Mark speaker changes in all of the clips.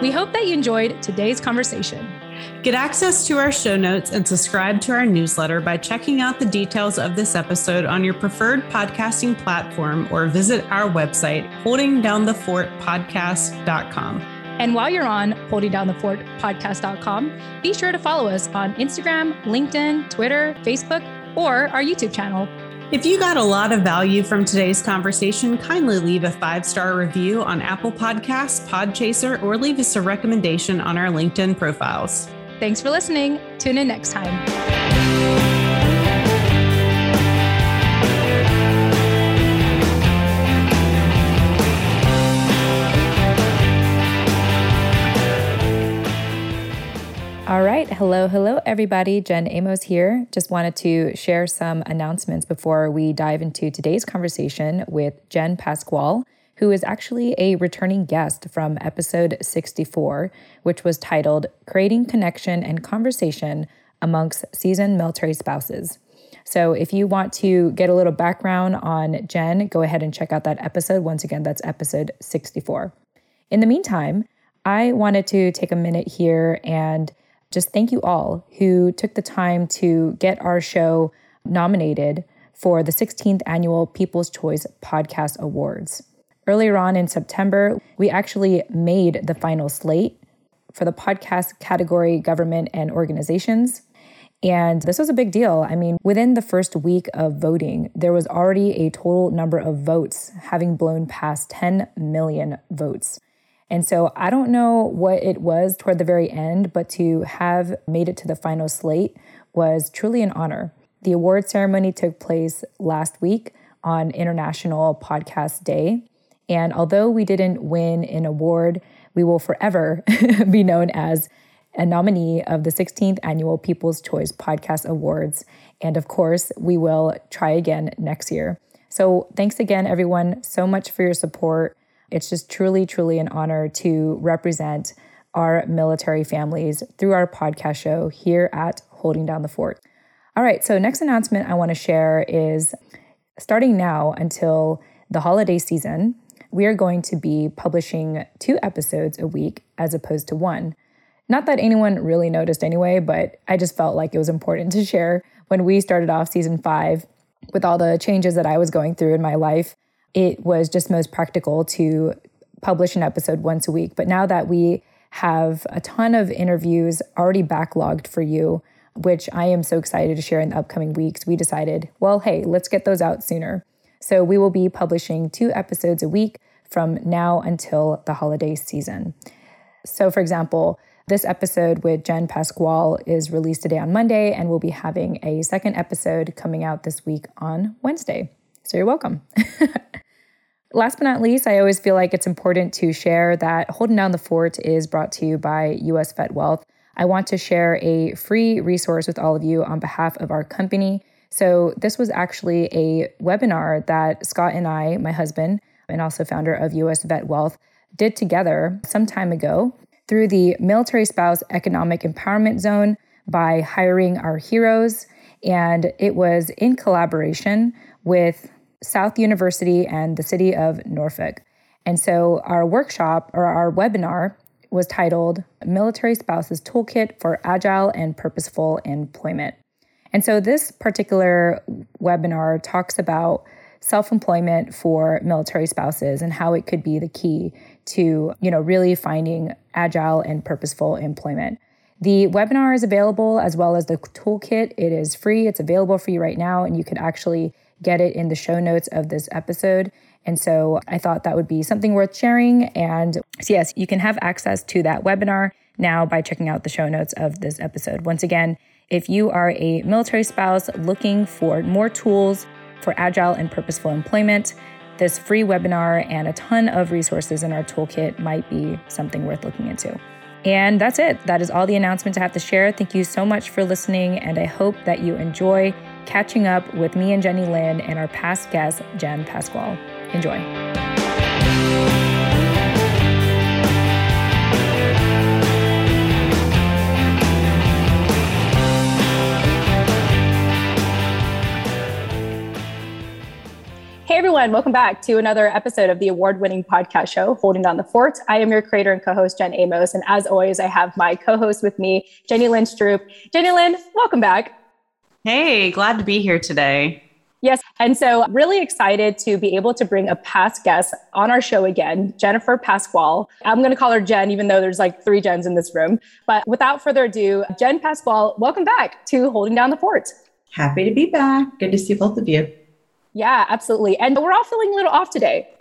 Speaker 1: We hope that you enjoyed today's conversation.
Speaker 2: Get access to our show notes and subscribe to our newsletter by checking out the details of this episode on your preferred podcasting platform or visit our website, holdingdownthefortpodcast.com.
Speaker 1: And while you're on holdingdownthefortpodcast.com, be sure to follow us on Instagram, LinkedIn, Twitter, Facebook, or our YouTube channel.
Speaker 2: If you got a lot of value from today's conversation, kindly leave a five star review on Apple Podcasts, Podchaser, or leave us a recommendation on our LinkedIn profiles.
Speaker 1: Thanks for listening. Tune in next time.
Speaker 3: Right. Hello, hello, everybody. Jen Amos here. Just wanted to share some announcements before we dive into today's conversation with Jen Pasquale, who is actually a returning guest from episode 64, which was titled Creating Connection and Conversation Amongst Seasoned Military Spouses. So, if you want to get a little background on Jen, go ahead and check out that episode. Once again, that's episode 64. In the meantime, I wanted to take a minute here and just thank you all who took the time to get our show nominated for the 16th annual People's Choice Podcast Awards. Earlier on in September, we actually made the final slate for the podcast category government and organizations. And this was a big deal. I mean, within the first week of voting, there was already a total number of votes having blown past 10 million votes. And so I don't know what it was toward the very end, but to have made it to the final slate was truly an honor. The award ceremony took place last week on International Podcast Day. And although we didn't win an award, we will forever be known as a nominee of the 16th Annual People's Choice Podcast Awards. And of course, we will try again next year. So thanks again, everyone, so much for your support. It's just truly, truly an honor to represent our military families through our podcast show here at Holding Down the Fort. All right, so next announcement I want to share is starting now until the holiday season, we are going to be publishing two episodes a week as opposed to one. Not that anyone really noticed anyway, but I just felt like it was important to share when we started off season five with all the changes that I was going through in my life it was just most practical to publish an episode once a week. But now that we have a ton of interviews already backlogged for you, which I am so excited to share in the upcoming weeks, we decided, well, hey, let's get those out sooner. So we will be publishing two episodes a week from now until the holiday season. So, for example, this episode with Jen Pasquale is released today on Monday, and we'll be having a second episode coming out this week on Wednesday. So you're welcome. Last but not least, I always feel like it's important to share that Holding Down the Fort is brought to you by US Vet Wealth. I want to share a free resource with all of you on behalf of our company. So, this was actually a webinar that Scott and I, my husband, and also founder of US Vet Wealth, did together some time ago through the Military Spouse Economic Empowerment Zone by hiring our heroes. And it was in collaboration with South University and the city of Norfolk. And so our workshop or our webinar was titled Military Spouses Toolkit for Agile and Purposeful Employment. And so this particular webinar talks about self-employment for military spouses and how it could be the key to, you know, really finding agile and purposeful employment. The webinar is available as well as the toolkit. It is free. It's available for you right now and you could actually get it in the show notes of this episode. And so I thought that would be something worth sharing. And so, yes, you can have access to that webinar now by checking out the show notes of this episode. Once again, if you are a military spouse looking for more tools for agile and purposeful employment, this free webinar and a ton of resources in our toolkit might be something worth looking into. And that's it. That is all the announcements I have to share. Thank you so much for listening, and I hope that you enjoy catching up with me and Jenny Lynn and our past guest, Jen Pasquale. Enjoy.
Speaker 1: Hey everyone, welcome back to another episode of the award winning podcast show, Holding Down the Fort. I am your creator and co host, Jen Amos. And as always, I have my co host with me, Jenny Lynn Stroop. Jenny Lynn, welcome back.
Speaker 2: Hey, glad to be here today.
Speaker 1: Yes. And so, really excited to be able to bring a past guest on our show again, Jennifer Pasquale. I'm going to call her Jen, even though there's like three Jens in this room. But without further ado, Jen Pasquale, welcome back to Holding Down the Fort.
Speaker 4: Happy to be back. Good to see both of you.
Speaker 1: Yeah, absolutely. And we're all feeling a little off today.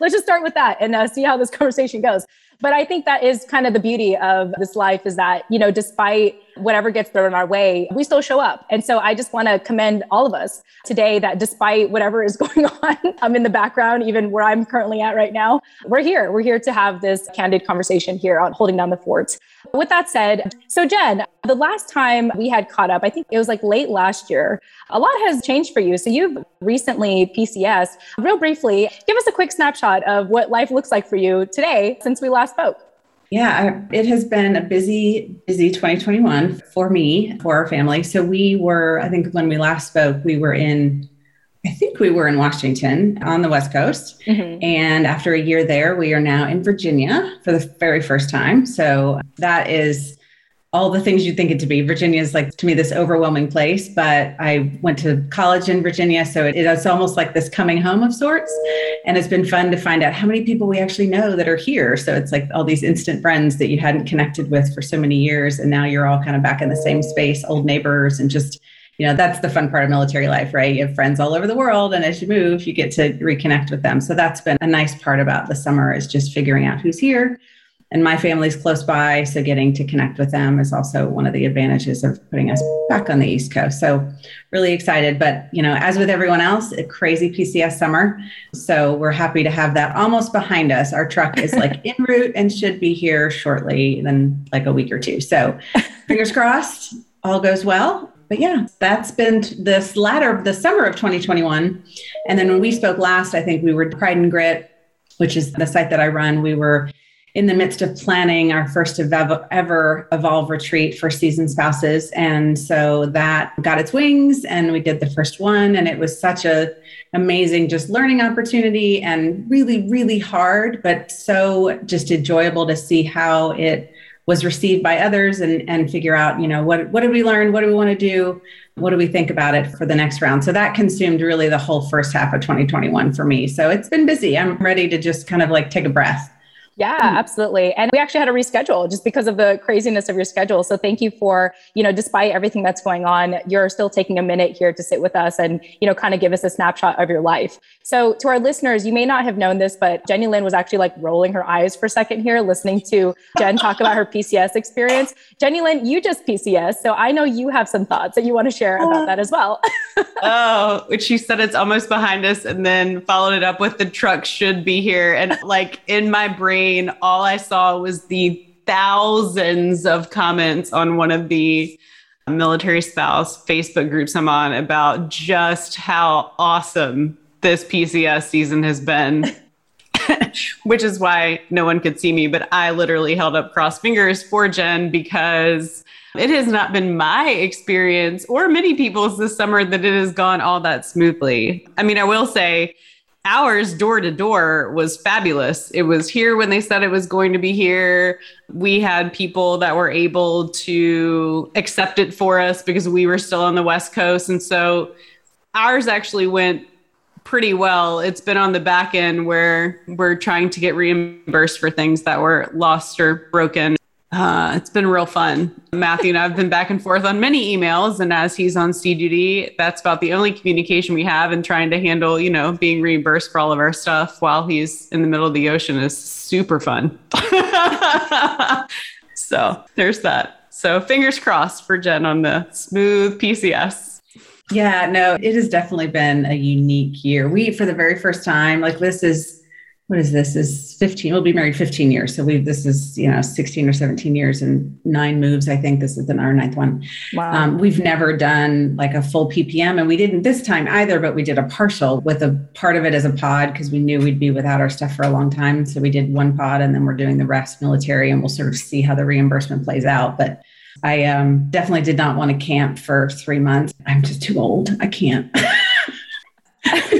Speaker 1: Let's just start with that and uh, see how this conversation goes. But I think that is kind of the beauty of this life is that, you know, despite whatever gets thrown in our way, we still show up. And so I just want to commend all of us today that despite whatever is going on, I'm in the background, even where I'm currently at right now, we're here. We're here to have this candid conversation here on holding down the fort. With that said, so Jen, the last time we had caught up, I think it was like late last year, a lot has changed for you. So you've recently PCS. Real briefly, give us a quick snapshot of what life looks like for you today since we last spoke.
Speaker 4: Yeah, it has been a busy, busy 2021 for me, for our family. So we were, I think when we last spoke, we were in I think we were in Washington on the West Coast. Mm-hmm. And after a year there, we are now in Virginia for the very first time. So that is all the things you'd think it to be. Virginia is like to me this overwhelming place, but I went to college in Virginia, so it, it's almost like this coming home of sorts. And it's been fun to find out how many people we actually know that are here. So it's like all these instant friends that you hadn't connected with for so many years, and now you're all kind of back in the same space, old neighbors, and just you know that's the fun part of military life right you have friends all over the world and as you move you get to reconnect with them so that's been a nice part about the summer is just figuring out who's here and my family's close by so getting to connect with them is also one of the advantages of putting us back on the east coast. So really excited but you know as with everyone else a crazy pcs summer. So we're happy to have that almost behind us. Our truck is like en route and should be here shortly then like a week or two. So fingers crossed all goes well. But yeah, that's been this latter, the summer of 2021. And then when we spoke last, I think we were Pride and Grit, which is the site that I run. We were in the midst of planning our first ever Evolve retreat for seasoned spouses. And so that got its wings and we did the first one. And it was such a amazing just learning opportunity and really, really hard, but so just enjoyable to see how it was received by others and, and figure out, you know, what, what did we learn? What do we want to do? What do we think about it for the next round? So that consumed really the whole first half of 2021 for me. So it's been busy. I'm ready to just kind of like take a breath
Speaker 1: yeah, hmm. absolutely. And we actually had to reschedule just because of the craziness of your schedule. So thank you for, you know, despite everything that's going on, you're still taking a minute here to sit with us and, you know, kind of give us a snapshot of your life. So to our listeners, you may not have known this, but Jenny Lynn was actually like rolling her eyes for a second here, listening to Jen talk about her PCS experience. Jenny Lynn, you just PCS. So I know you have some thoughts that you want to share about that as well.
Speaker 2: oh, which she said it's almost behind us and then followed it up with the truck should be here. And like in my brain, brain, all I saw was the thousands of comments on one of the military spouse Facebook groups I'm on about just how awesome this PCS season has been. Which is why no one could see me, but I literally held up cross fingers for Jen because it has not been my experience or many people's this summer that it has gone all that smoothly. I mean, I will say ours door to door was fabulous. It was here when they said it was going to be here. We had people that were able to accept it for us because we were still on the West Coast. And so ours actually went pretty well. It's been on the back end where we're trying to get reimbursed for things that were lost or broken. Uh, it's been real fun. Matthew and I have been back and forth on many emails, and as he's on sea duty, that's about the only communication we have. And trying to handle, you know, being reimbursed for all of our stuff while he's in the middle of the ocean is super fun. so there's that. So fingers crossed for Jen on the smooth PCS.
Speaker 4: Yeah, no, it has definitely been a unique year. We, for the very first time, like this is what is this? Is 15 we'll be married 15 years. So we this is you know 16 or 17 years and nine moves i think. This is the our ninth one. Wow. Um, we've never done like a full ppm and we didn't this time either but we did a partial with a part of it as a pod because we knew we'd be without our stuff for a long time. So we did one pod and then we're doing the rest military and we'll sort of see how the reimbursement plays out. But i um, definitely did not want to camp for three months. I'm just too old. I can't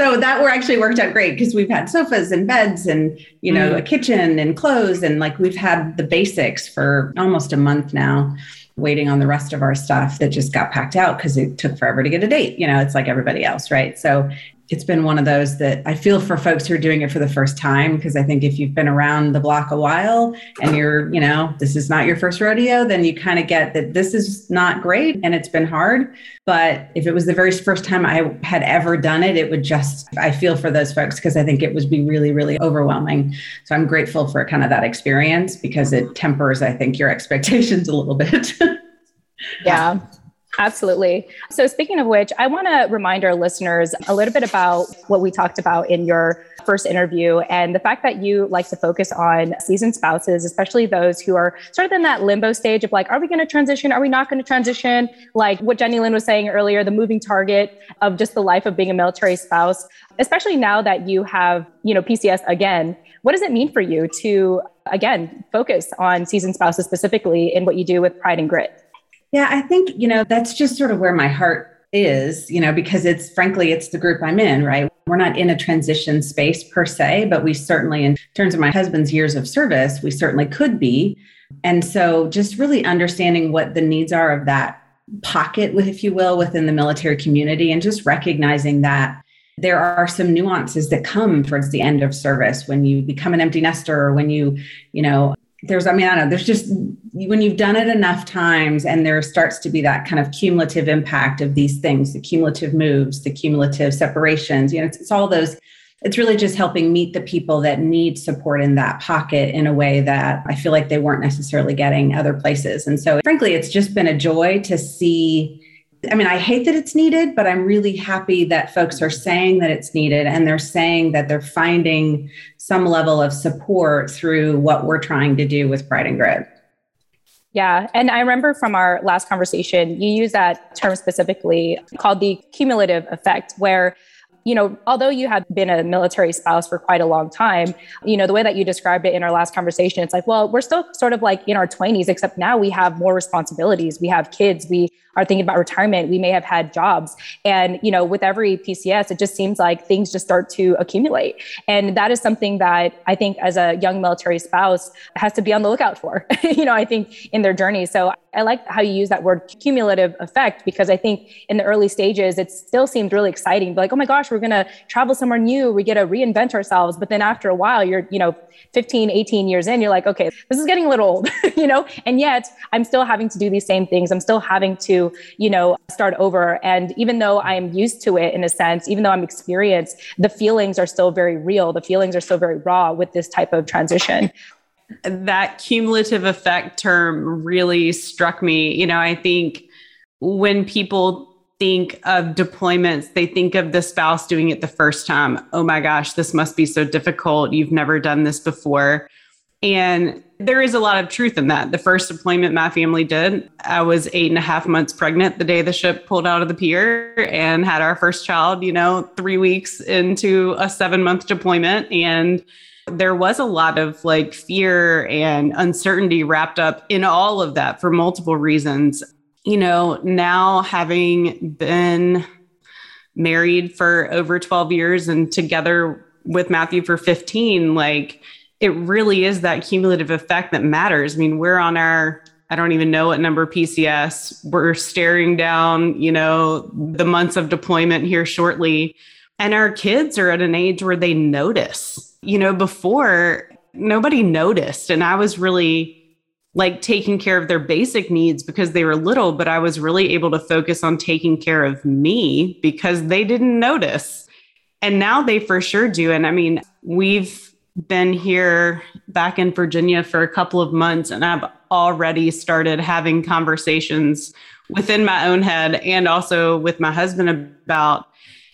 Speaker 4: so that were actually worked out great because we've had sofas and beds and you know mm. a kitchen and clothes and like we've had the basics for almost a month now waiting on the rest of our stuff that just got packed out because it took forever to get a date you know it's like everybody else right so it's been one of those that I feel for folks who are doing it for the first time because I think if you've been around the block a while and you're, you know, this is not your first rodeo, then you kind of get that this is not great and it's been hard. But if it was the very first time I had ever done it, it would just, I feel for those folks because I think it would be really, really overwhelming. So I'm grateful for kind of that experience because it tempers, I think, your expectations a little bit.
Speaker 1: yeah. Absolutely. So, speaking of which, I want to remind our listeners a little bit about what we talked about in your first interview and the fact that you like to focus on seasoned spouses, especially those who are sort of in that limbo stage of like, are we going to transition? Are we not going to transition? Like what Jenny Lynn was saying earlier, the moving target of just the life of being a military spouse, especially now that you have, you know, PCS again. What does it mean for you to, again, focus on seasoned spouses specifically in what you do with Pride and Grit?
Speaker 4: Yeah, I think, you know, that's just sort of where my heart is, you know, because it's frankly, it's the group I'm in, right? We're not in a transition space per se, but we certainly, in terms of my husband's years of service, we certainly could be. And so just really understanding what the needs are of that pocket, if you will, within the military community and just recognizing that there are some nuances that come towards the end of service when you become an empty nester or when you, you know, there's i mean i know there's just when you've done it enough times and there starts to be that kind of cumulative impact of these things the cumulative moves the cumulative separations you know it's, it's all those it's really just helping meet the people that need support in that pocket in a way that i feel like they weren't necessarily getting other places. And so frankly it's just been a joy to see I mean, I hate that it's needed, but I'm really happy that folks are saying that it's needed and they're saying that they're finding some level of support through what we're trying to do with Pride and Grit.
Speaker 1: Yeah. And I remember from our last conversation, you use that term specifically called the cumulative effect, where you know, although you have been a military spouse for quite a long time, you know, the way that you described it in our last conversation, it's like, well, we're still sort of like in our 20s, except now we have more responsibilities. We have kids. We are thinking about retirement. We may have had jobs. And, you know, with every PCS, it just seems like things just start to accumulate. And that is something that I think as a young military spouse has to be on the lookout for, you know, I think in their journey. So I like how you use that word cumulative effect because I think in the early stages, it still seemed really exciting. Like, oh my gosh, we're going to travel somewhere new. We get to reinvent ourselves. But then after a while, you're, you know, 15, 18 years in, you're like, okay, this is getting a little old, you know? And yet I'm still having to do these same things. I'm still having to, you know, start over. And even though I'm used to it in a sense, even though I'm experienced, the feelings are still very real. The feelings are still very raw with this type of transition
Speaker 2: that cumulative effect term really struck me. You know, I think when people think of deployments, they think of the spouse doing it the first time. Oh my gosh, this must be so difficult. You've never done this before. And there is a lot of truth in that. The first deployment my family did, I was eight and a half months pregnant the day the ship pulled out of the pier and had our first child, you know, three weeks into a seven month deployment. And there was a lot of like fear and uncertainty wrapped up in all of that for multiple reasons. You know, now having been married for over 12 years and together with Matthew for 15, like it really is that cumulative effect that matters. I mean, we're on our I don't even know what number PCS. We're staring down, you know, the months of deployment here shortly. And our kids are at an age where they notice you know, before nobody noticed. And I was really like taking care of their basic needs because they were little, but I was really able to focus on taking care of me because they didn't notice. And now they for sure do. And I mean, we've been here back in Virginia for a couple of months, and I've already started having conversations within my own head and also with my husband about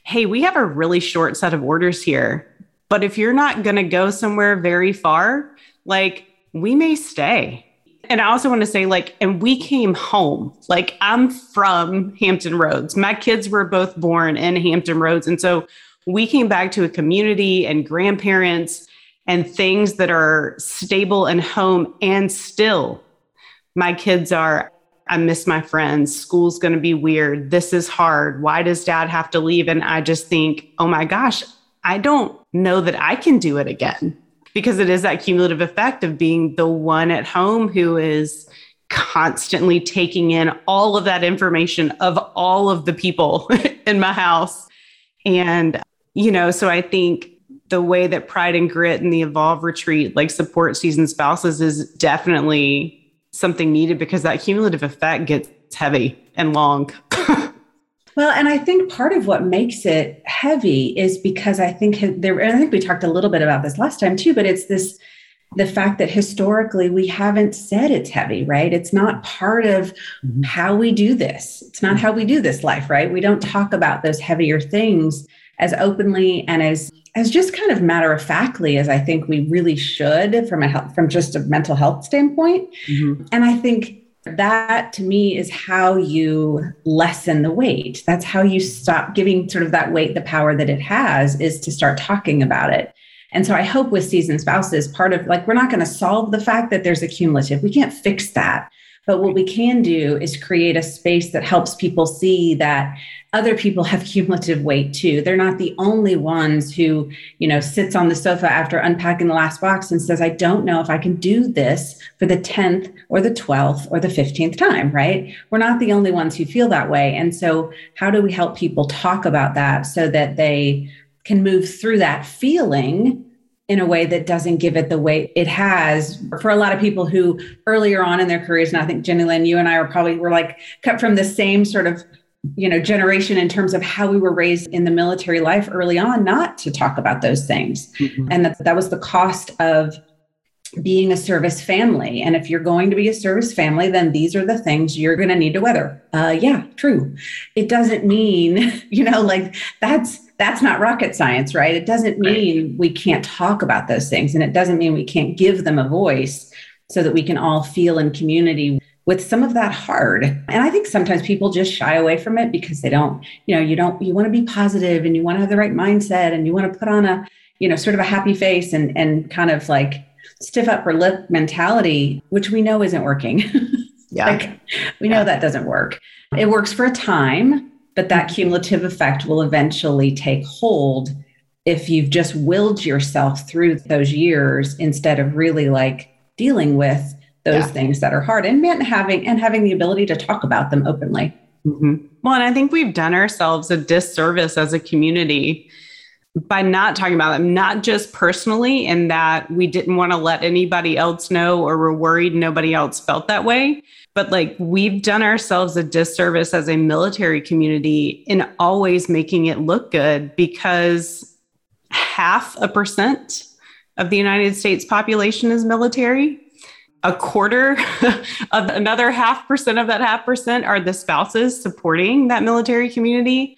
Speaker 2: hey, we have a really short set of orders here. But if you're not going to go somewhere very far, like we may stay. And I also want to say, like, and we came home. Like, I'm from Hampton Roads. My kids were both born in Hampton Roads. And so we came back to a community and grandparents and things that are stable and home. And still, my kids are I miss my friends. School's going to be weird. This is hard. Why does dad have to leave? And I just think, oh my gosh, I don't know that I can do it again because it is that cumulative effect of being the one at home who is constantly taking in all of that information of all of the people in my house. And, you know, so I think the way that Pride and Grit and the Evolve retreat like support seasoned spouses is definitely something needed because that cumulative effect gets heavy and long.
Speaker 4: well, and I think part of what makes it heavy is because I think there, I think we talked a little bit about this last time too, but it's this the fact that historically we haven't said it's heavy, right? It's not part of mm-hmm. how we do this. It's not how we do this life, right? We don't talk about those heavier things as openly and as as just kind of matter of factly as I think we really should from a health, from just a mental health standpoint. Mm-hmm. And I think that to me is how you lessen the weight. That's how you stop giving sort of that weight the power that it has is to start talking about it. And so I hope with seasoned spouses, part of like, we're not going to solve the fact that there's a cumulative. We can't fix that. But what we can do is create a space that helps people see that other people have cumulative weight too. They're not the only ones who, you know, sits on the sofa after unpacking the last box and says, I don't know if I can do this for the 10th or the 12th or the 15th time, right? We're not the only ones who feel that way. And so, how do we help people talk about that so that they can move through that feeling in a way that doesn't give it the weight it has for a lot of people who earlier on in their careers and i think jenny lynn you and i are probably were like cut from the same sort of you know generation in terms of how we were raised in the military life early on not to talk about those things mm-hmm. and that that was the cost of being a service family and if you're going to be a service family then these are the things you're going to need to weather uh yeah true it doesn't mean you know like that's that's not rocket science, right? It doesn't mean right. we can't talk about those things and it doesn't mean we can't give them a voice so that we can all feel in community with some of that hard. And I think sometimes people just shy away from it because they don't, you know, you don't, you want to be positive and you want to have the right mindset and you want to put on a, you know, sort of a happy face and, and kind of like stiff upper lip mentality, which we know isn't working.
Speaker 2: Yeah.
Speaker 4: like, we know yeah. that doesn't work. It works for a time, but that cumulative effect will eventually take hold if you've just willed yourself through those years instead of really like dealing with those yeah. things that are hard and having and having the ability to talk about them openly.
Speaker 2: Mm-hmm. Well, and I think we've done ourselves a disservice as a community by not talking about them, not just personally, in that we didn't want to let anybody else know or were worried nobody else felt that way, but like we've done ourselves a disservice as a military community in always making it look good because half a percent of the United States population is military. A quarter of another half percent of that half percent are the spouses supporting that military community.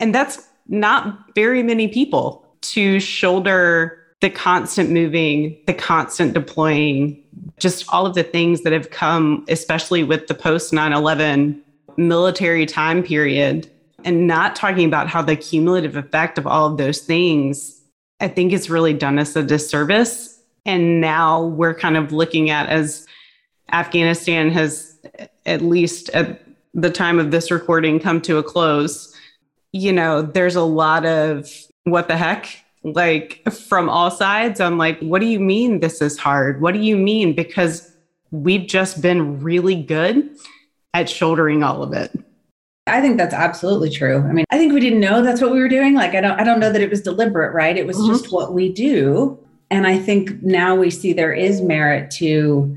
Speaker 2: And that's not very many people to shoulder the constant moving, the constant deploying, just all of the things that have come, especially with the post 9 11 military time period, and not talking about how the cumulative effect of all of those things, I think it's really done us a disservice. And now we're kind of looking at as Afghanistan has, at least at the time of this recording, come to a close. You know, there's a lot of what the heck like from all sides. I'm like, what do you mean this is hard? What do you mean? Because we've just been really good at shouldering all of it.
Speaker 4: I think that's absolutely true. I mean, I think we didn't know that's what we were doing. Like I don't I don't know that it was deliberate, right? It was mm-hmm. just what we do. And I think now we see there is merit to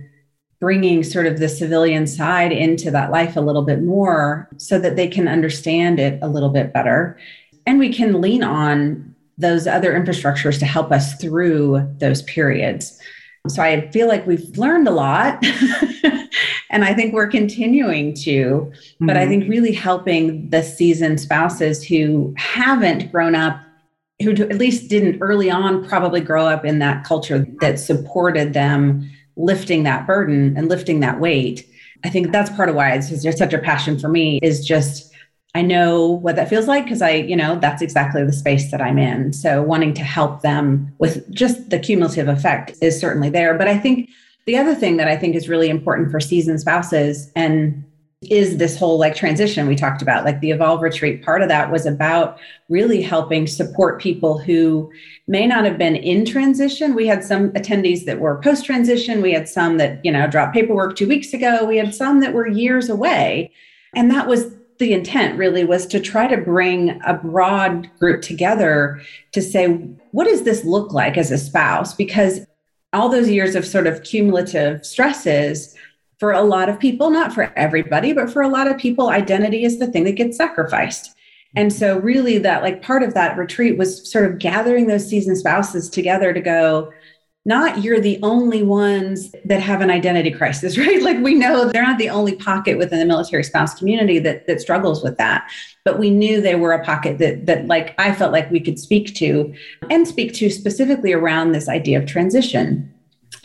Speaker 4: bringing sort of the civilian side into that life a little bit more so that they can understand it a little bit better. And we can lean on those other infrastructures to help us through those periods. So I feel like we've learned a lot. and I think we're continuing to, but mm-hmm. I think really helping the seasoned spouses who haven't grown up, who at least didn't early on probably grow up in that culture that supported them lifting that burden and lifting that weight. I think that's part of why it's just such a passion for me is just I know what that feels like because I, you know, that's exactly the space that I'm in. So wanting to help them with just the cumulative effect is certainly there. But I think the other thing that I think is really important for seasoned spouses, and is this whole like transition we talked about like the evolve retreat part of that was about really helping support people who may not have been in transition. We had some attendees that were post transition we had some that you know dropped paperwork 2 weeks ago. We had some that were years away. And that was the intent really was to try to bring a broad group together to say what does this look like as a spouse? Because all those years of sort of cumulative stresses for a lot of people, not for everybody, but for a lot of people, identity is the thing that gets sacrificed. And so, really, that like part of that retreat was sort of gathering those seasoned spouses together to go, not you're the only ones that have an identity crisis, right? Like we know they're not the only pocket within the military spouse community that that struggles with that. But we knew they were a pocket that that like I felt like we could speak to and speak to specifically around this idea of transition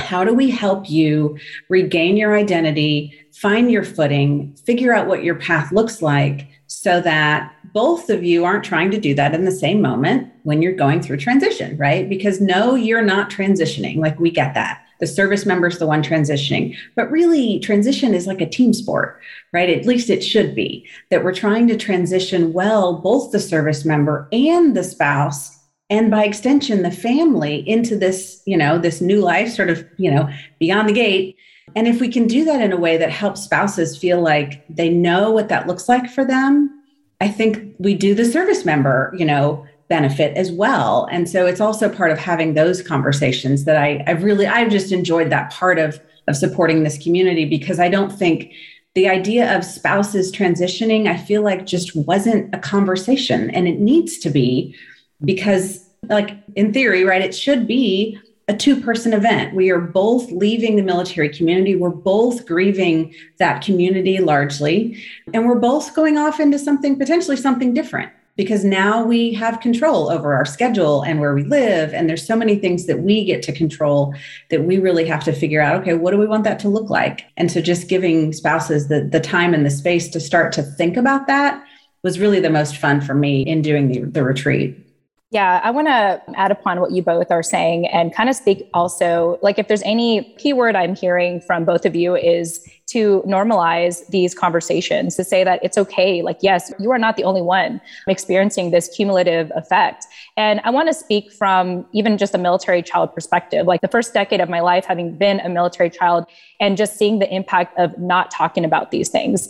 Speaker 4: how do we help you regain your identity, find your footing, figure out what your path looks like so that both of you aren't trying to do that in the same moment when you're going through transition, right? Because no, you're not transitioning. Like we get that. The service member is the one transitioning. But really, transition is like a team sport, right? At least it should be that we're trying to transition well, both the service member and the spouse and by extension the family into this you know this new life sort of you know beyond the gate. And if we can do that in a way that helps spouses feel like they know what that looks like for them i think we do the service member you know benefit as well. And so it's also part of having those conversations that i i've really i've just enjoyed that part of of supporting this community because i don't think the idea of spouses transitioning i feel like just wasn't a conversation and it needs to be because like in theory right it should be a two person event. We are both leaving the military community. We're both grieving that community largely. And we're both going off into something potentially something different because now we have control over our schedule and where we live. And there's so many things that we get to control that we really have to figure out okay what do we want that to look like? And so just giving spouses the, the time and the space to start to think about that was really the most fun for me in doing the, the retreat
Speaker 1: yeah, I want to add upon what you both are saying and kind of speak also like if there's any keyword I'm hearing from both of you is to normalize these conversations, to say that it's okay. Like, yes, you are not the only one experiencing this cumulative effect. And I want to speak from even just a military child perspective, like the first decade of my life, having been a military child and just seeing the impact of not talking about these things.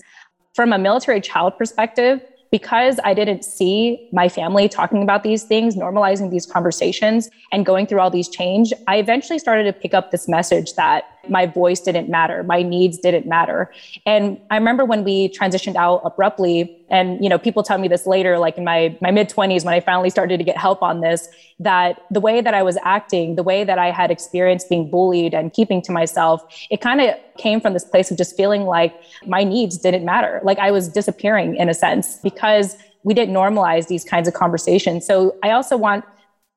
Speaker 1: From a military child perspective, because I didn't see my family talking about these things, normalizing these conversations, and going through all these change, I eventually started to pick up this message that my voice didn't matter, my needs didn't matter. And I remember when we transitioned out abruptly, and you know, people tell me this later, like in my my mid 20s, when I finally started to get help on this, that the way that I was acting, the way that I had experienced being bullied and keeping to myself, it kind of came from this place of just feeling like my needs didn't matter. Like I was disappearing in a sense because we didn't normalize these kinds of conversations. So I also want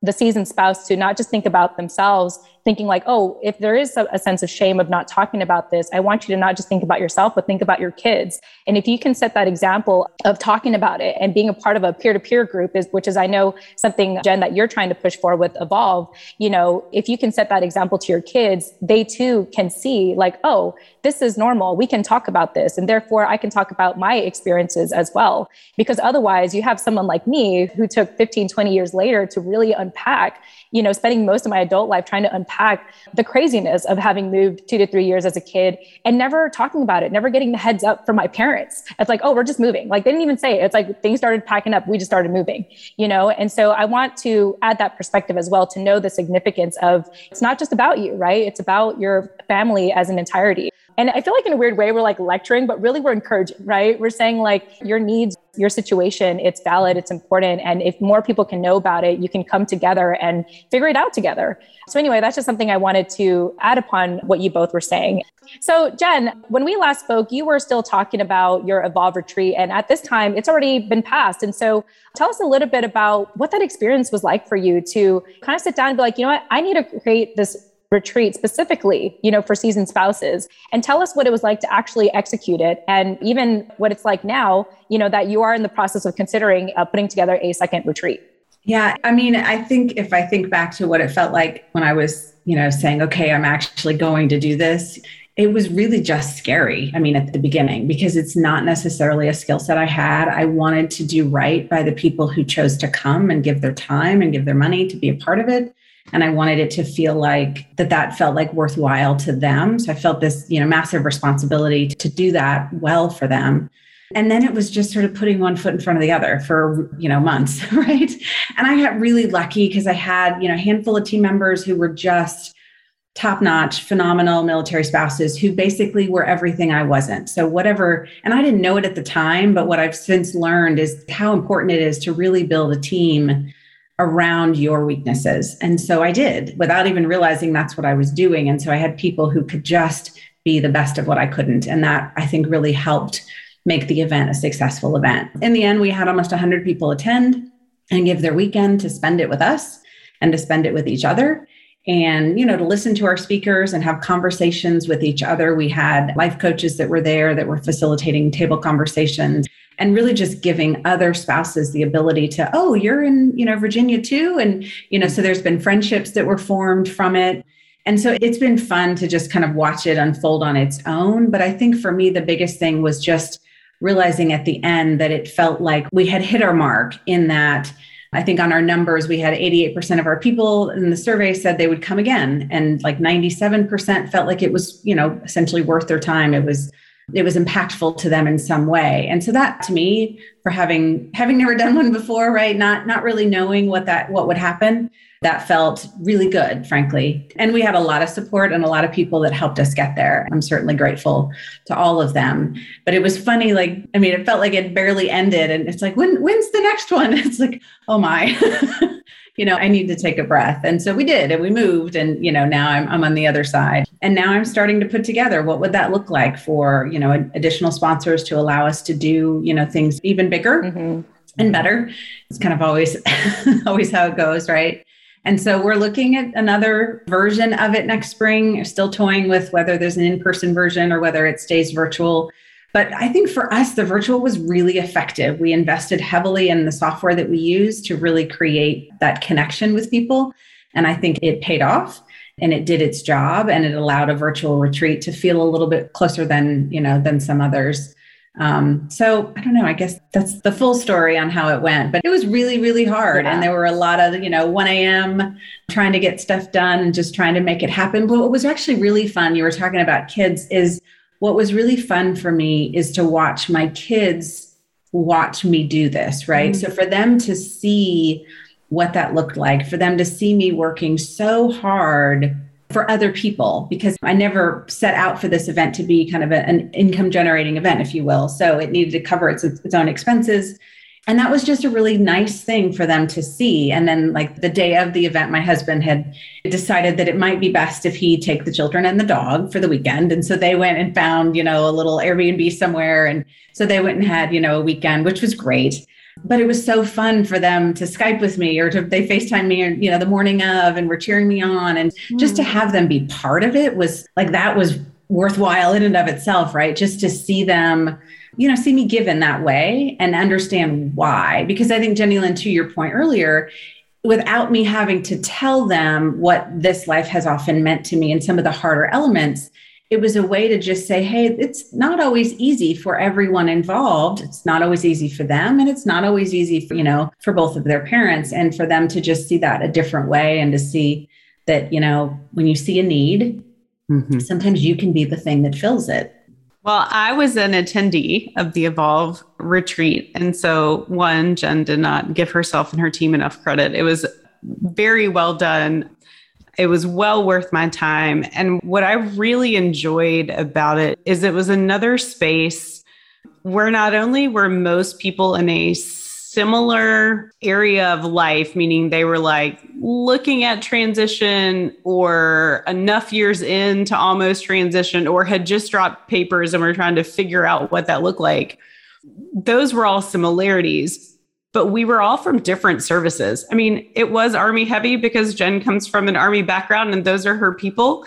Speaker 1: the seasoned spouse to not just think about themselves thinking like, oh, if there is a, sense of shame of not talking about this, I want you to not just think about yourself, but think about your kids. And if you can set that example of talking about it and being a part of a peer-to-peer group is, which is I know something, Jen, that you're trying to push for with Evolve, you know, if you can set that example to your kids, they too can see like, oh, this is normal. We can talk about this. And therefore I can talk about my experiences as well. Because otherwise you have someone like me who took 15, 20 years later to really unpack you know, spending most of my adult life trying to unpack the craziness of having moved two to three years as a kid and never talking about it, never getting the heads up from my parents. It's like, oh, we're just moving. Like they didn't even say it. It's like things started packing up. We just started moving, you know? And so I want to add that perspective as well to know the significance of it's not just about you, right? It's about your family as an entirety. And I feel like in a weird way, we're like lecturing, but really we're encouraging, right? We're saying like your needs, your situation, it's valid, it's important. And if more people can know about it, you can come together and figure it out together. So, anyway, that's just something I wanted to add upon what you both were saying. So, Jen, when we last spoke, you were still talking about your Evolve retreat. And at this time, it's already been passed. And so, tell us a little bit about what that experience was like for you to kind of sit down and be like, you know what, I need to create this retreat specifically, you know, for seasoned spouses and tell us what it was like to actually execute it and even what it's like now, you know, that you are in the process of considering uh, putting together a second retreat.
Speaker 4: Yeah, I mean, I think if I think back to what it felt like when I was, you know, saying, okay, I'm actually going to do this, it was really just scary. I mean, at the beginning, because it's not necessarily a skill set I had. I wanted to do right by the people who chose to come and give their time and give their money to be a part of it. And I wanted it to feel like that that felt like worthwhile to them. So I felt this, you know, massive responsibility to do that well for them. And then it was just sort of putting one foot in front of the other for, you know, months, right? And I got really lucky because I had, you know, a handful of team members who were just top notch, phenomenal military spouses who basically were everything I wasn't. So, whatever, and I didn't know it at the time, but what I've since learned is how important it is to really build a team around your weaknesses. And so I did without even realizing that's what I was doing. And so I had people who could just be the best of what I couldn't. And that I think really helped make the event a successful event. In the end, we had almost 100 people attend and give their weekend to spend it with us and to spend it with each other and you know to listen to our speakers and have conversations with each other. We had life coaches that were there that were facilitating table conversations and really just giving other spouses the ability to oh you're in you know virginia too. And you know so there's been friendships that were formed from it. And so it's been fun to just kind of watch it unfold on its own. But i think for me the biggest thing was just realizing at the end that it felt like we had hit our mark in that I think on our numbers, we had 88% of our people in the survey said they would come again. And like 97% felt like it was, you know, essentially worth their time. It was, it was impactful to them in some way. And so that to me, for having having never done one before, right? Not not really knowing what that what would happen, that felt really good, frankly. And we had a lot of support and a lot of people that helped us get there. I'm certainly grateful to all of them. But it was funny, like, I mean, it felt like it barely ended. And it's like, when when's the next one? It's like, oh my. you know, I need to take a breath. And so we did, and we moved. And, you know, now I'm, I'm on the other side. And now I'm starting to put together what would that look like for, you know, additional sponsors to allow us to do, you know, things even bigger mm-hmm. and better. It's kind of always, always how it goes, right? And so we're looking at another version of it next spring, still toying with whether there's an in person version or whether it stays virtual. But I think for us, the virtual was really effective. We invested heavily in the software that we use to really create that connection with people. And I think it paid off and it did its job and it allowed a virtual retreat to feel a little bit closer than, you know, than some others. Um, so I don't know. I guess that's the full story on how it went, but it was really, really hard. Yeah. And there were a lot of, you know, 1 a.m. trying to get stuff done and just trying to make it happen. But what was actually really fun, you were talking about kids, is what was really fun for me is to watch my kids watch me do this, right? Mm-hmm. So for them to see what that looked like, for them to see me working so hard for other people because I never set out for this event to be kind of a, an income generating event, if you will. So it needed to cover its, its own expenses. And that was just a really nice thing for them to see. And then, like the day of the event, my husband had decided that it might be best if he take the children and the dog for the weekend. And so they went and found, you know, a little Airbnb somewhere. And so they went and had, you know, a weekend, which was great but it was so fun for them to Skype with me or to they FaceTime me, and you know, the morning of and were cheering me on. And mm. just to hmm. have them be part of it was like that was worthwhile in and of itself, right? Just to see them, you know, see me give in that way and understand why. Because I think, Jenny Lynn, to your point earlier, without me having to tell them what this life has often meant to me and some of the harder elements, it was a way to just say, hey, it's not always easy for everyone involved. It's not always easy for them. And it's not always easy for, you know, for both of their parents. And for them to just see that a different way and to see that, you know, when you see a need, mm-hmm. sometimes you can be the thing that fills it.
Speaker 2: Well, I was an attendee of the Evolve retreat. And so, one, Jen did not give herself and her team enough credit. It was very well done. It was well worth my time. And what I really enjoyed about it is it was another space where not only were most people in a similar area of life, meaning they were like looking at transition or enough years in to almost transition or had just dropped papers and were trying to figure out what that looked like. Those were all similarities but we were all from different services. I mean, it was Army heavy because Jen comes from an Army background and those are her people,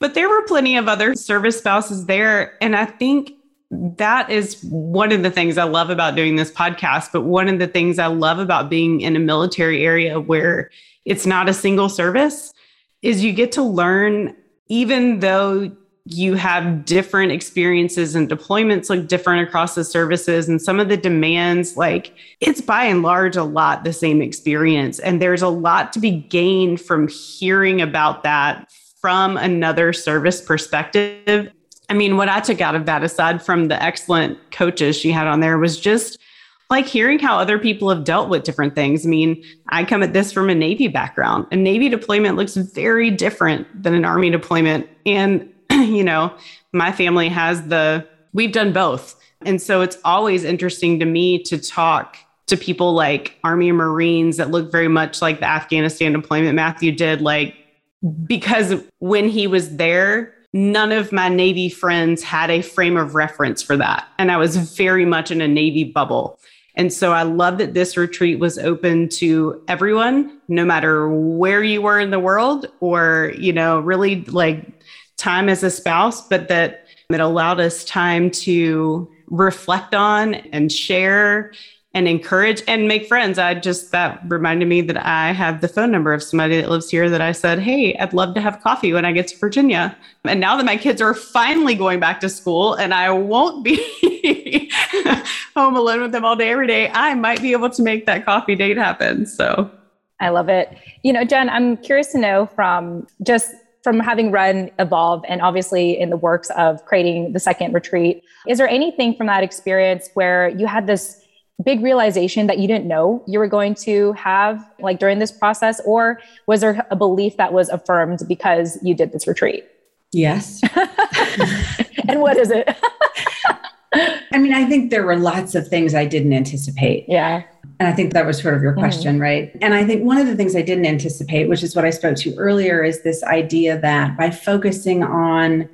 Speaker 2: but there were plenty of other service spouses there. And I think that is one of the things I love about doing this podcast. But one of the things I love about being in a military area where it's not a single service is you get to learn, even though you have different experiences and deployments look different across the services and some of the demands like it's by and large a lot the same experience and there's a lot to be gained from hearing about that from another service perspective i mean what i took out of that aside from the excellent coaches she had on there was just like hearing how other people have dealt with different things. I mean, I come at this from a Navy background. A Navy deployment looks very different than an Army deployment. And, you know, my family has the, we've done both. And so it's always interesting to me to talk to people like Army and Marines that look very much like the Afghanistan deployment Matthew did, like, because when he was there, none of my Navy friends had a frame of reference for that. And I was very much in a Navy bubble. And so I love that this retreat was open to everyone, no matter where you were in the world or, you know, really like time as a spouse, but that it allowed us time to reflect on and share and encourage and make friends. I just, that reminded me that I have the phone number of somebody that lives here that I said, Hey, I'd love to have coffee when I get to Virginia. And now that my kids are finally going back to school and I won't be home alone with them all day, every day, I might be able to make that coffee date happen. So
Speaker 1: I love it. You know, Jen, I'm curious to know from just from having run Evolve and obviously in the works of creating the second retreat, is there anything from that experience where you had this big realization that you didn't know you were going to have like during this process? Or was there a belief that was affirmed because you did this retreat?
Speaker 4: Yes.
Speaker 1: And what is it?
Speaker 4: I mean i think there were lots of things i didn't anticipate.
Speaker 1: Yeah
Speaker 4: and i think that was sort of your mm-hmm. question mm-hmm. right and i think one of the things i didn't anticipate which is what i spoke to earlier is this idea that by focusing on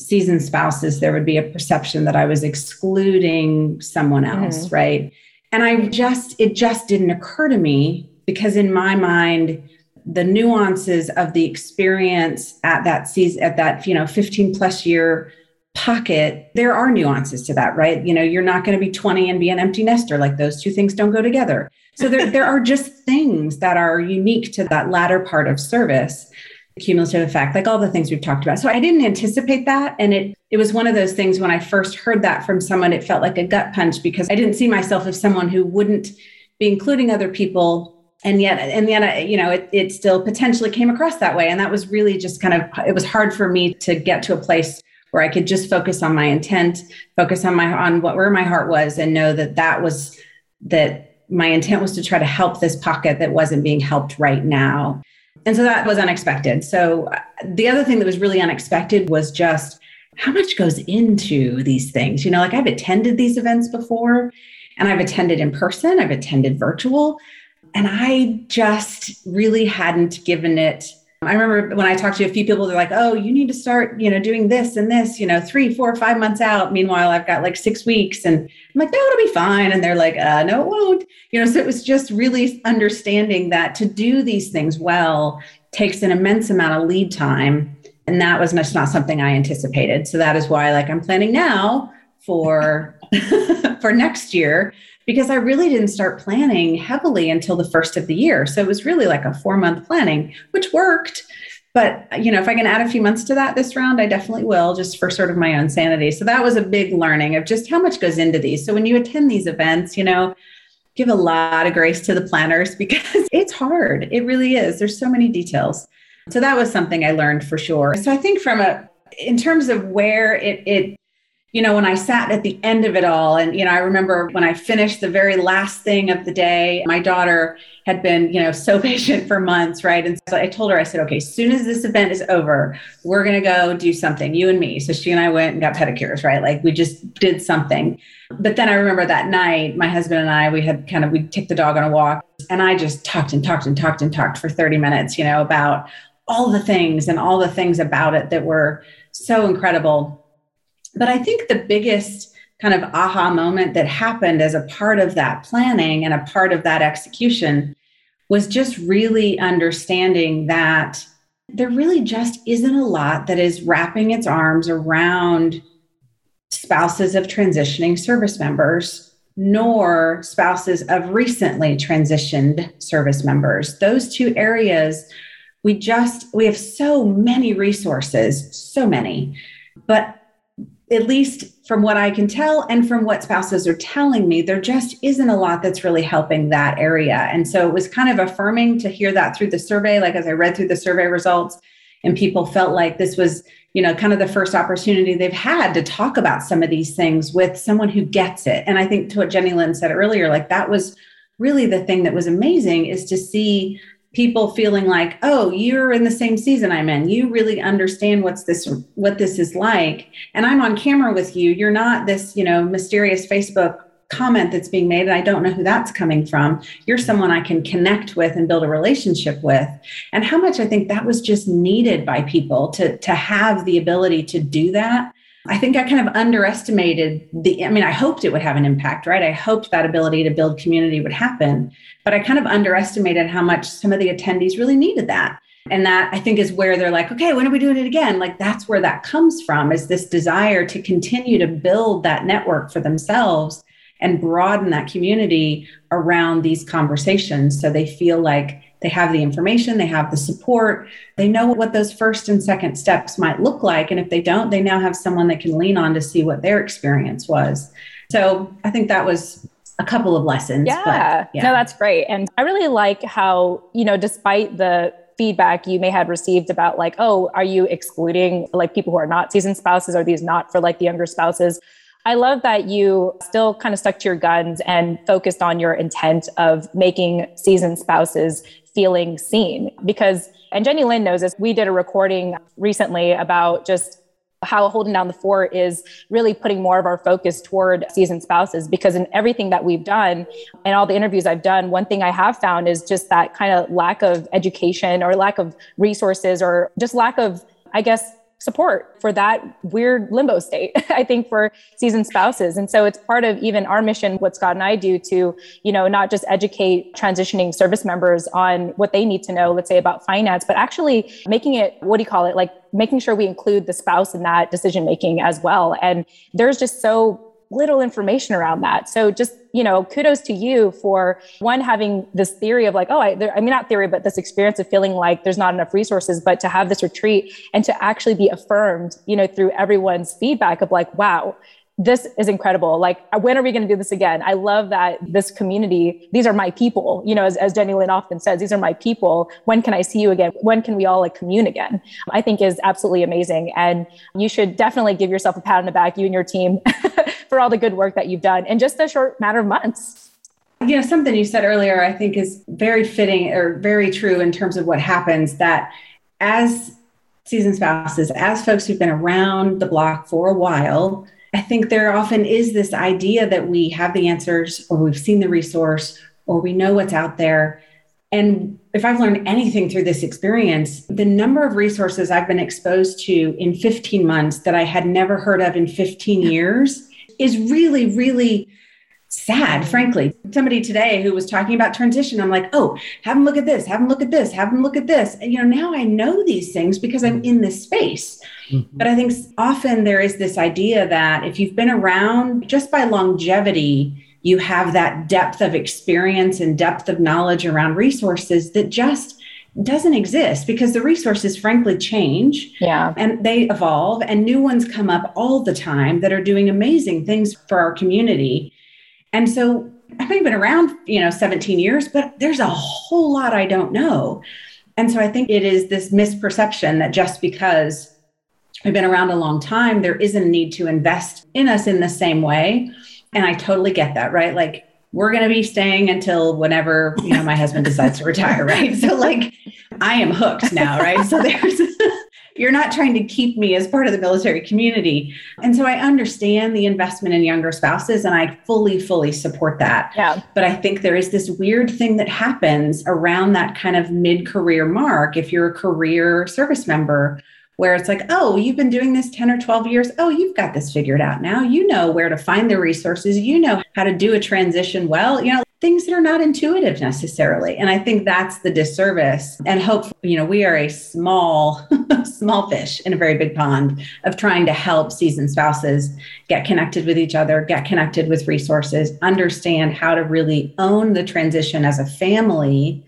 Speaker 4: seasoned spouses, there would be a perception that I was excluding someone else, mm-hmm. right? And I just, it just didn't occur to me because in my mind, the nuances of the experience at that season, at that, you know, 15 plus year pocket, there are nuances to that, right? You know, you're not going to be 20 and be an empty nester. Like those two things don't go together. So there, there are just things that are unique to that latter part of service cumulative effect, like all the things we've talked about. So I didn't anticipate that. And it it was one of those things when I first heard that from someone, it felt like a gut punch because I didn't see myself as someone who wouldn't be including other people. And yet, and yet, you know, it, it still potentially came across that way. And that was really just kind of, it was hard for me to get to a place where I could just focus on my intent, focus on my, on what, where my heart was and know that that was, that my intent was to try to help this pocket that wasn't being helped right now. And so that was unexpected. So uh, the other thing that was really unexpected was just how much goes into these things. You know, like I've attended these events before and I've attended in person, I've attended virtual, and I just really hadn't given it I remember when I talked to a few people, they're like, "Oh, you need to start, you know, doing this and this, you know, three, four, five months out." Meanwhile, I've got like six weeks, and I'm like, "No, it'll be fine." And they're like, uh, "No, it won't." You know, so it was just really understanding that to do these things well takes an immense amount of lead time, and that was just not something I anticipated. So that is why, like, I'm planning now for for next year because I really didn't start planning heavily until the first of the year. So it was really like a four month planning, which worked. But you know, if I can add a few months to that this round, I definitely will, just for sort of my own sanity. So that was a big learning of just how much goes into these. So when you attend these events, you know, give a lot of grace to the planners because it's hard. It really is. There's so many details. So that was something I learned for sure. So I think from a in terms of where it it you know, when I sat at the end of it all, and, you know, I remember when I finished the very last thing of the day, my daughter had been, you know, so patient for months, right? And so I told her, I said, okay, as soon as this event is over, we're going to go do something, you and me. So she and I went and got pedicures, right? Like we just did something. But then I remember that night, my husband and I, we had kind of, we took the dog on a walk and I just talked and talked and talked and talked for 30 minutes, you know, about all the things and all the things about it that were so incredible but I think the biggest kind of aha moment that happened as a part of that planning and a part of that execution was just really understanding that there really just isn't a lot that is wrapping its arms around spouses of transitioning service members nor spouses of recently transitioned service members. Those two areas we just we have so many resources so many But at least from what I can tell and from what spouses are telling me, there just isn't a lot that's really helping that area. And so it was kind of affirming to hear that through the survey. Like as I read through the survey results, and people felt like this was, you know, kind of the first opportunity they've had to talk about some of these things with someone who gets it. And I think to what Jenny Lynn said earlier, like that was really the thing that was amazing is to see people feeling like oh you're in the same season i'm in. You really understand what's this what this is like. And i'm on camera with you. You're not this you know mysterious facebook comment that's being made and i don't know who that's coming from. You're someone i can connect with and build a relationship with. And how much i think that was just needed by people to to have the ability to do that I think I kind of underestimated the, I mean, I hoped it would have an impact, right? I hoped that ability to build community would happen, but I kind of underestimated how much some of the attendees really needed that. And that I think is where they're like, okay, when are we doing it again? Like that's where that comes from is this desire to continue to build that network for themselves and broaden that community around these conversations so they feel like they have the information, they have the support, they know what those first and second steps might look like. And if they don't, they now have someone they can lean on to see what their experience was. So I think that was a couple of lessons.
Speaker 1: Yeah. But, yeah. No, that's great. And I really like how, you know, despite the feedback you may have received about like, oh, are you excluding like people who are not seasoned spouses? Are these not for like the younger spouses? I love that you still kind of stuck to your guns and focused on your intent of making seasoned spouses feeling seen because and Jenny Lynn knows this. We did a recording recently about just how holding down the fort is really putting more of our focus toward seasoned spouses because in everything that we've done and all the interviews I've done, one thing I have found is just that kind of lack of education or lack of resources or just lack of, I guess, support for that weird limbo state i think for seasoned spouses. And so it's part of even our mission what scott and i do to you know not just educate transitioning service members on what they need to know let's say about finance but actually making it what do you call it? Like making sure we include the spouse in that decision making as well. And there's just so little information around that. So just, you know, kudos to you for one, having this theory of like, oh, I, there, I mean, not theory, but this experience of feeling like there's not enough resources, but to have this retreat and to actually be affirmed, you know, through everyone's feedback of like, wow, this is incredible. Like, when are we going to do this again? I love that this community, these are my people, you know, as, as Jenny Lynn often says, these are my people. When can I see you again? When can we all like commune again? I think is absolutely amazing. And you should definitely give yourself a pat on the back, you and your team, for all the good work that you've done in just a short matter of months.
Speaker 4: You know, something you said earlier, I think is very fitting or very true in terms of what happens that as seasoned spouses, as folks who've been around the block for a while, I think there often is this idea that we have the answers or we've seen the resource or we know what's out there. And if I've learned anything through this experience, the number of resources I've been exposed to in 15 months that I had never heard of in 15 years is really, really sad, frankly. Somebody today who was talking about transition, I'm like, oh, have them look at this, have them look at this, have them look at this. And, you know, now I know these things because I'm in this space. Mm-hmm. But I think often there is this idea that if you've been around just by longevity, you have that depth of experience and depth of knowledge around resources that just doesn't exist because the resources frankly change
Speaker 1: yeah
Speaker 4: and they evolve and new ones come up all the time that are doing amazing things for our community and so I've been around, you know, 17 years, but there's a whole lot I don't know. And so I think it is this misperception that just because we've been around a long time, there isn't a need to invest in us in the same way. And I totally get that, right? Like we're going to be staying until whenever, you know, my husband decides to retire, right? So like I am hooked now, right? So there's you're not trying to keep me as part of the military community. And so I understand the investment in younger spouses and I fully, fully support that.
Speaker 1: Yeah.
Speaker 4: But I think there is this weird thing that happens around that kind of mid career mark if you're a career service member where it's like, oh, you've been doing this 10 or 12 years. Oh, you've got this figured out now. You know where to find the resources. You know how to do a transition well. You know, things that are not intuitive necessarily. And I think that's the disservice. And hope, you know, we are a small, small fish in a very big pond of trying to help seasoned spouses get connected with each other, get connected with resources, understand how to really own the transition as a family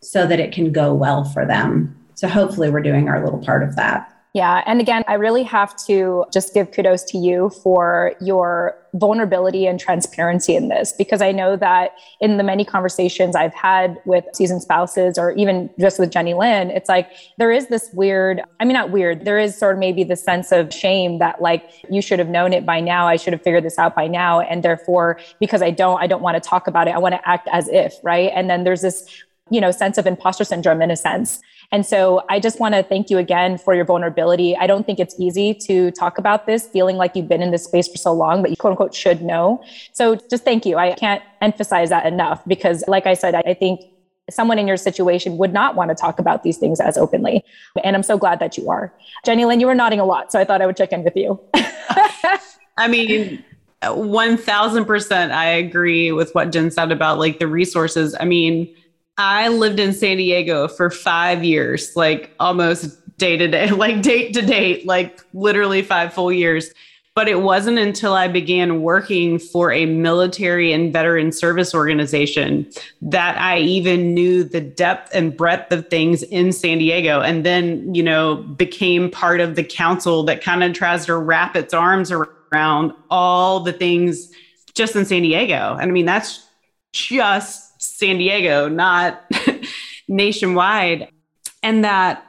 Speaker 4: so that it can go well for them. So hopefully we're doing our little part of that.
Speaker 1: Yeah. And again, I really have to just give kudos to you for your vulnerability and transparency in this, because I know that in the many conversations I've had with seasoned spouses or even just with Jenny Lynn, it's like there is this weird, I mean, not weird, there is sort of maybe the sense of shame that like you should have known it by now. I should have figured this out by now. And therefore, because I don't, I don't want to talk about it. I want to act as if, right? And then there's this, you know, sense of imposter syndrome in a sense. And so I just want to thank you again for your vulnerability. I don't think it's easy to talk about this, feeling like you've been in this space for so long, but you quote unquote should know. So just thank you. I can't emphasize that enough because, like I said, I think someone in your situation would not want to talk about these things as openly. And I'm so glad that you are. Jenny Lynn, you were nodding a lot. So I thought I would check in with you.
Speaker 2: I mean, 1000% I agree with what Jen said about like the resources. I mean, I lived in San Diego for five years, like almost day to day, like date to date, like literally five full years. But it wasn't until I began working for a military and veteran service organization that I even knew the depth and breadth of things in San Diego. And then, you know, became part of the council that kind of tries to wrap its arms around all the things just in San Diego. And I mean, that's just San Diego, not nationwide. And that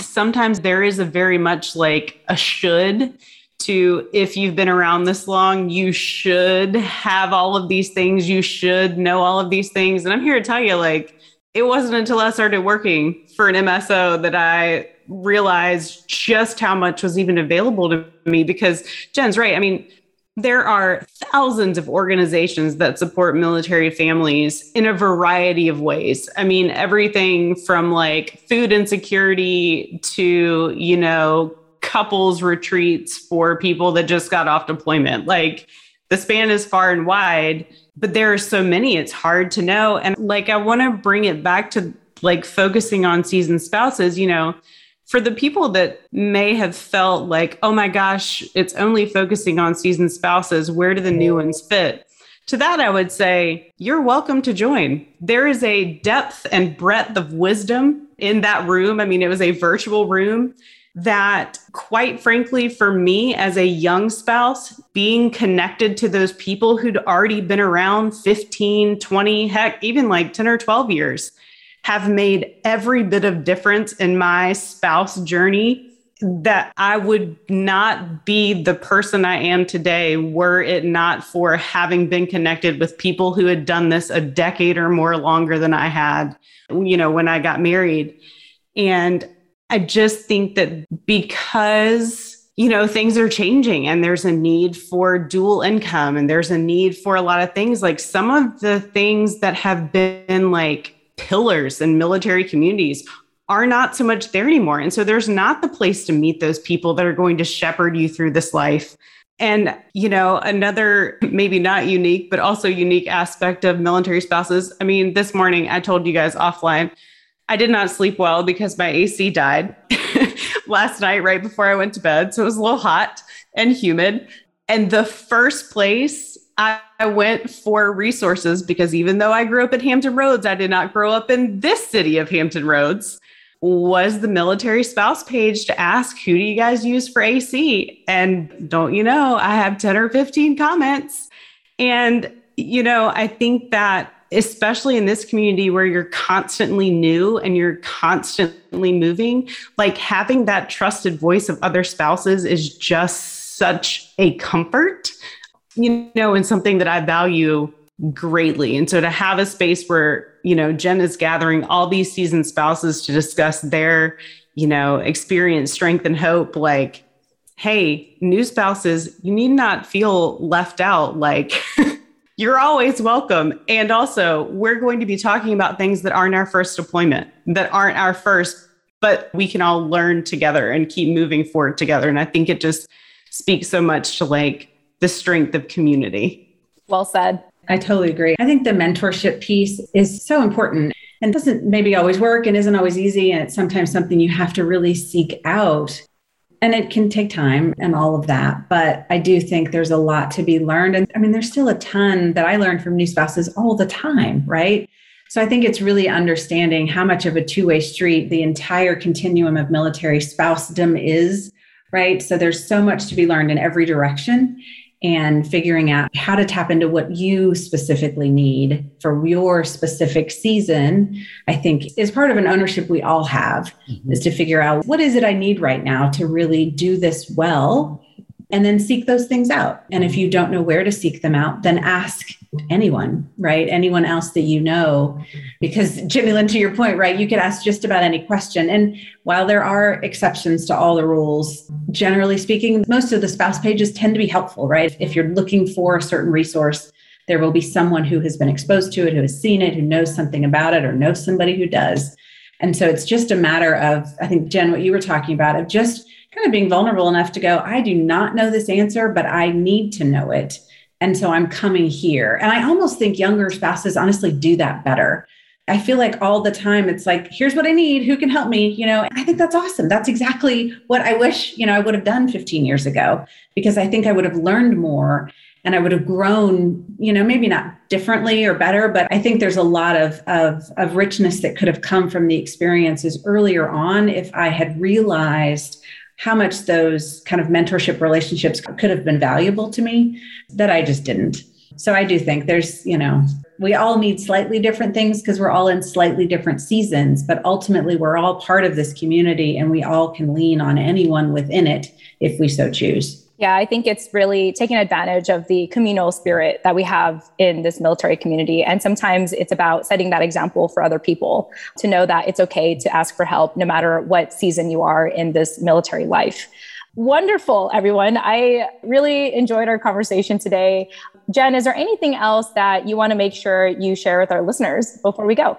Speaker 2: sometimes there is a very much like a should to if you've been around this long, you should have all of these things, you should know all of these things. And I'm here to tell you, like, it wasn't until I started working for an MSO that I realized just how much was even available to me because Jen's right. I mean, there are thousands of organizations that support military families in a variety of ways. I mean, everything from like food insecurity to, you know, couples retreats for people that just got off deployment. Like the span is far and wide, but there are so many, it's hard to know. And like, I want to bring it back to like focusing on seasoned spouses, you know for the people that may have felt like, oh my gosh, it's only focusing on seasoned spouses, where do the new ones fit? To that, I would say, you're welcome to join. There is a depth and breadth of wisdom in that room. I mean, it was a virtual room that, quite frankly, for me as a young spouse, being connected to those people who'd already been around 15, 20, heck, even like 10 or 12 years have made every bit of difference in my spouse journey that I would not be the person I am today were it not for having been connected with people who had done this a decade or more longer than I had, you know, when I got married. And I just think that because, you know, things are changing and there's a need for dual income and there's a need for a lot of things, like some of the things that have been like pillars and military communities are not so much there anymore. And so there's not the place to meet those people that are going to shepherd you through this life. And, you know, another maybe not unique, but also unique aspect of military spouses. I mean, this morning I told you guys offline, I did not sleep well because my AC died last night right before I went to bed. So it was a little hot and humid. And the first place I went for resources because even though I grew up in Hampton Roads, I did not grow up in this city of Hampton Roads. Was the military spouse page to ask who do you guys use for AC? And don't you know, I have 10 or 15 comments. And, you know, I think that especially in this community where you're constantly new and you're constantly moving, like having that trusted voice of other spouses is just such a comfort you know, and something that I value greatly. And so to have a space where, you know, Jen is gathering all these seasoned spouses to discuss their, you know, experience, strength, and hope, like, hey, new spouses, you need not feel left out. Like, you're always welcome. And also, we're going to be talking about things that aren't our first deployment, that aren't our first, but we can all learn together and keep moving forward together. And I think it just speaks so much to like the strength of community.
Speaker 1: Well said.
Speaker 4: I totally agree. I think the mentorship piece is so important and doesn't maybe always work and isn't always easy. And it's sometimes something you have to really seek out. And it can take time and all of that. But I do think there's a lot to be learned. And I mean, there's still a ton that I learned from new spouses all the time, right? So I think it's really understanding how much of a two way street the entire continuum of military spousedom is, right? So there's so much to be learned in every direction and figuring out how to tap into what you specifically need for your specific season i think is part of an ownership we all have mm-hmm. is to figure out what is it i need right now to really do this well and then seek those things out. And if you don't know where to seek them out, then ask anyone, right? Anyone else that you know. Because, Jenny Lynn, to your point, right, you could ask just about any question. And while there are exceptions to all the rules, generally speaking, most of the spouse pages tend to be helpful, right? If you're looking for a certain resource, there will be someone who has been exposed to it, who has seen it, who knows something about it, or knows somebody who does. And so it's just a matter of, I think, Jen, what you were talking about, of just kind of being vulnerable enough to go, I do not know this answer, but I need to know it. And so I'm coming here. And I almost think younger spouses honestly do that better. I feel like all the time it's like, here's what I need. Who can help me? You know, I think that's awesome. That's exactly what I wish, you know, I would have done 15 years ago because I think I would have learned more and I would have grown, you know, maybe not differently or better, but I think there's a lot of, of, of richness that could have come from the experiences earlier on if I had realized how much those kind of mentorship relationships could have been valuable to me that I just didn't. So I do think there's, you know, we all need slightly different things because we're all in slightly different seasons, but ultimately we're all part of this community and we all can lean on anyone within it if we so choose.
Speaker 1: Yeah, I think it's really taking advantage of the communal spirit that we have in this military community. And sometimes it's about setting that example for other people to know that it's okay to ask for help no matter what season you are in this military life. Wonderful, everyone. I really enjoyed our conversation today. Jen, is there anything else that you want to make sure you share with our listeners before we go?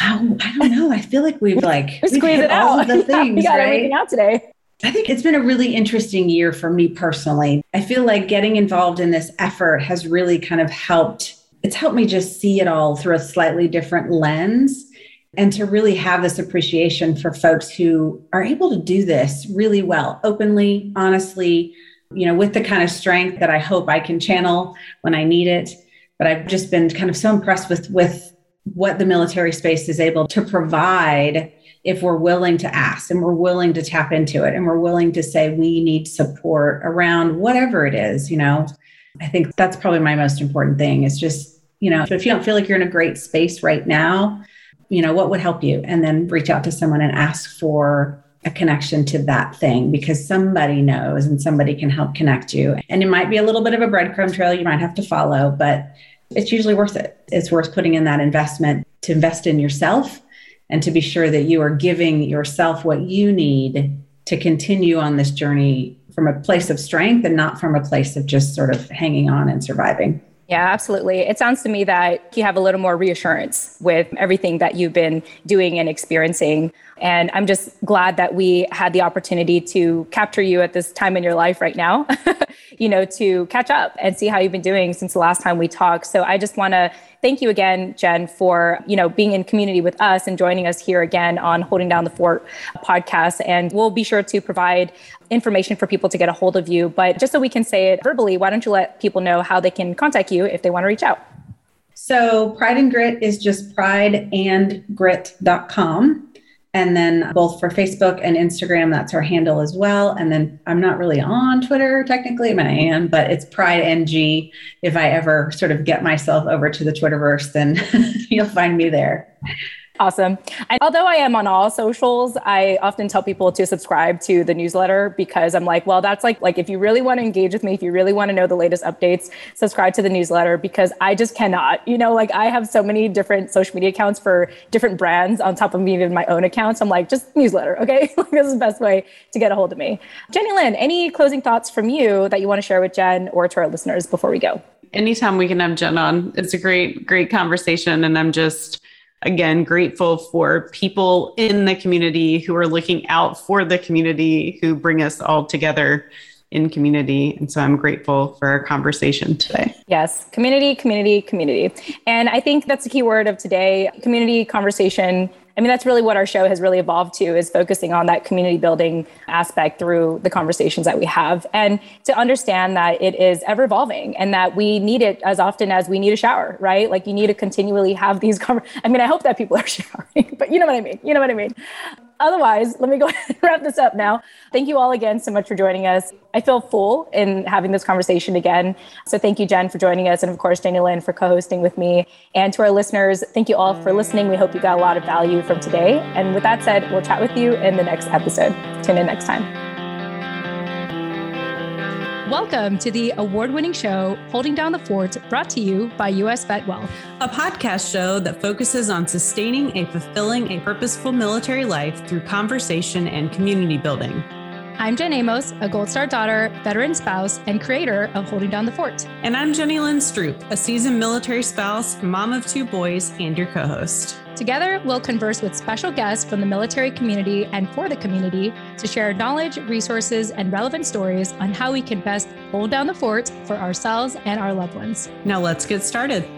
Speaker 4: Oh, I don't know. I feel like we've like we
Speaker 1: squeezed it out.
Speaker 4: the things,
Speaker 1: we got
Speaker 4: right?
Speaker 1: everything out today.
Speaker 4: I think it's been a really interesting year for me personally. I feel like getting involved in this effort has really kind of helped. It's helped me just see it all through a slightly different lens and to really have this appreciation for folks who are able to do this really well, openly, honestly, you know, with the kind of strength that I hope I can channel when I need it. But I've just been kind of so impressed with with what the military space is able to provide if we're willing to ask and we're willing to tap into it and we're willing to say we need support around whatever it is, you know. I think that's probably my most important thing is just, you know, if you don't feel like you're in a great space right now, you know, what would help you? And then reach out to someone and ask for a connection to that thing because somebody knows and somebody can help connect you. And it might be a little bit of a breadcrumb trail you might have to follow, but it's usually worth it. It's worth putting in that investment to invest in yourself and to be sure that you are giving yourself what you need to continue on this journey from a place of strength and not from a place of just sort of hanging on and surviving.
Speaker 1: Yeah, absolutely. It sounds to me that you have a little more reassurance with everything that you've been doing and experiencing. And I'm just glad that we had the opportunity to capture you at this time in your life right now, you know, to catch up and see how you've been doing since the last time we talked. So I just want to thank you again, Jen, for you know being in community with us and joining us here again on Holding Down the Fort podcast. And we'll be sure to provide information for people to get a hold of you. But just so we can say it verbally, why don't you let people know how they can contact you if they want to reach out?
Speaker 4: So Pride and Grit is just prideandgrit.com. And then both for Facebook and Instagram, that's our handle as well. And then I'm not really on Twitter technically. I mean, I am, but it's Pride NG. If I ever sort of get myself over to the Twitterverse, then you'll find me there.
Speaker 1: Awesome. And although I am on all socials, I often tell people to subscribe to the newsletter because I'm like, well, that's like like if you really want to engage with me, if you really want to know the latest updates, subscribe to the newsletter because I just cannot. You know, like I have so many different social media accounts for different brands on top of even my own accounts. I'm like, just newsletter, okay? this is the best way to get a hold of me. Jenny Lynn, any closing thoughts from you that you want to share with Jen or to our listeners before we go?
Speaker 2: Anytime we can have Jen on, it's a great, great conversation. And I'm just again grateful for people in the community who are looking out for the community who bring us all together in community. And so I'm grateful for our conversation today.
Speaker 1: Yes, community, community, community. And I think that's the key word of today community, conversation, I mean, that's really what our show has really evolved to is focusing on that community building aspect through the conversations that we have and to understand that it is ever evolving and that we need it as often as we need a shower, right? Like you need to continually have these conversations. I mean, I hope that people are showering, but you know what I mean? You know what I mean? Otherwise, let me go ahead and wrap this up now. Thank you all again so much for joining us. I feel full in having this conversation again. So thank you, Jen, for joining us. And of course, Jenny Lynn for co hosting with me. And to our listeners, thank you all for listening. We hope you got a lot of value from today. And with that said, we'll chat with you in the next episode. Tune in next time.
Speaker 3: Welcome to the award winning show, Holding Down the Fort, brought to you by US Vet Wealth,
Speaker 2: a podcast show that focuses on sustaining a fulfilling, a purposeful military life through conversation and community building.
Speaker 3: I'm Jen Amos, a Gold Star daughter, veteran spouse, and creator of Holding Down the Fort.
Speaker 2: And I'm Jenny Lynn Stroop, a seasoned military spouse, mom of two boys, and your co host.
Speaker 3: Together, we'll converse with special guests from the military community and for the community to share knowledge, resources, and relevant stories on how we can best hold down the fort for ourselves and our loved ones.
Speaker 2: Now, let's get started.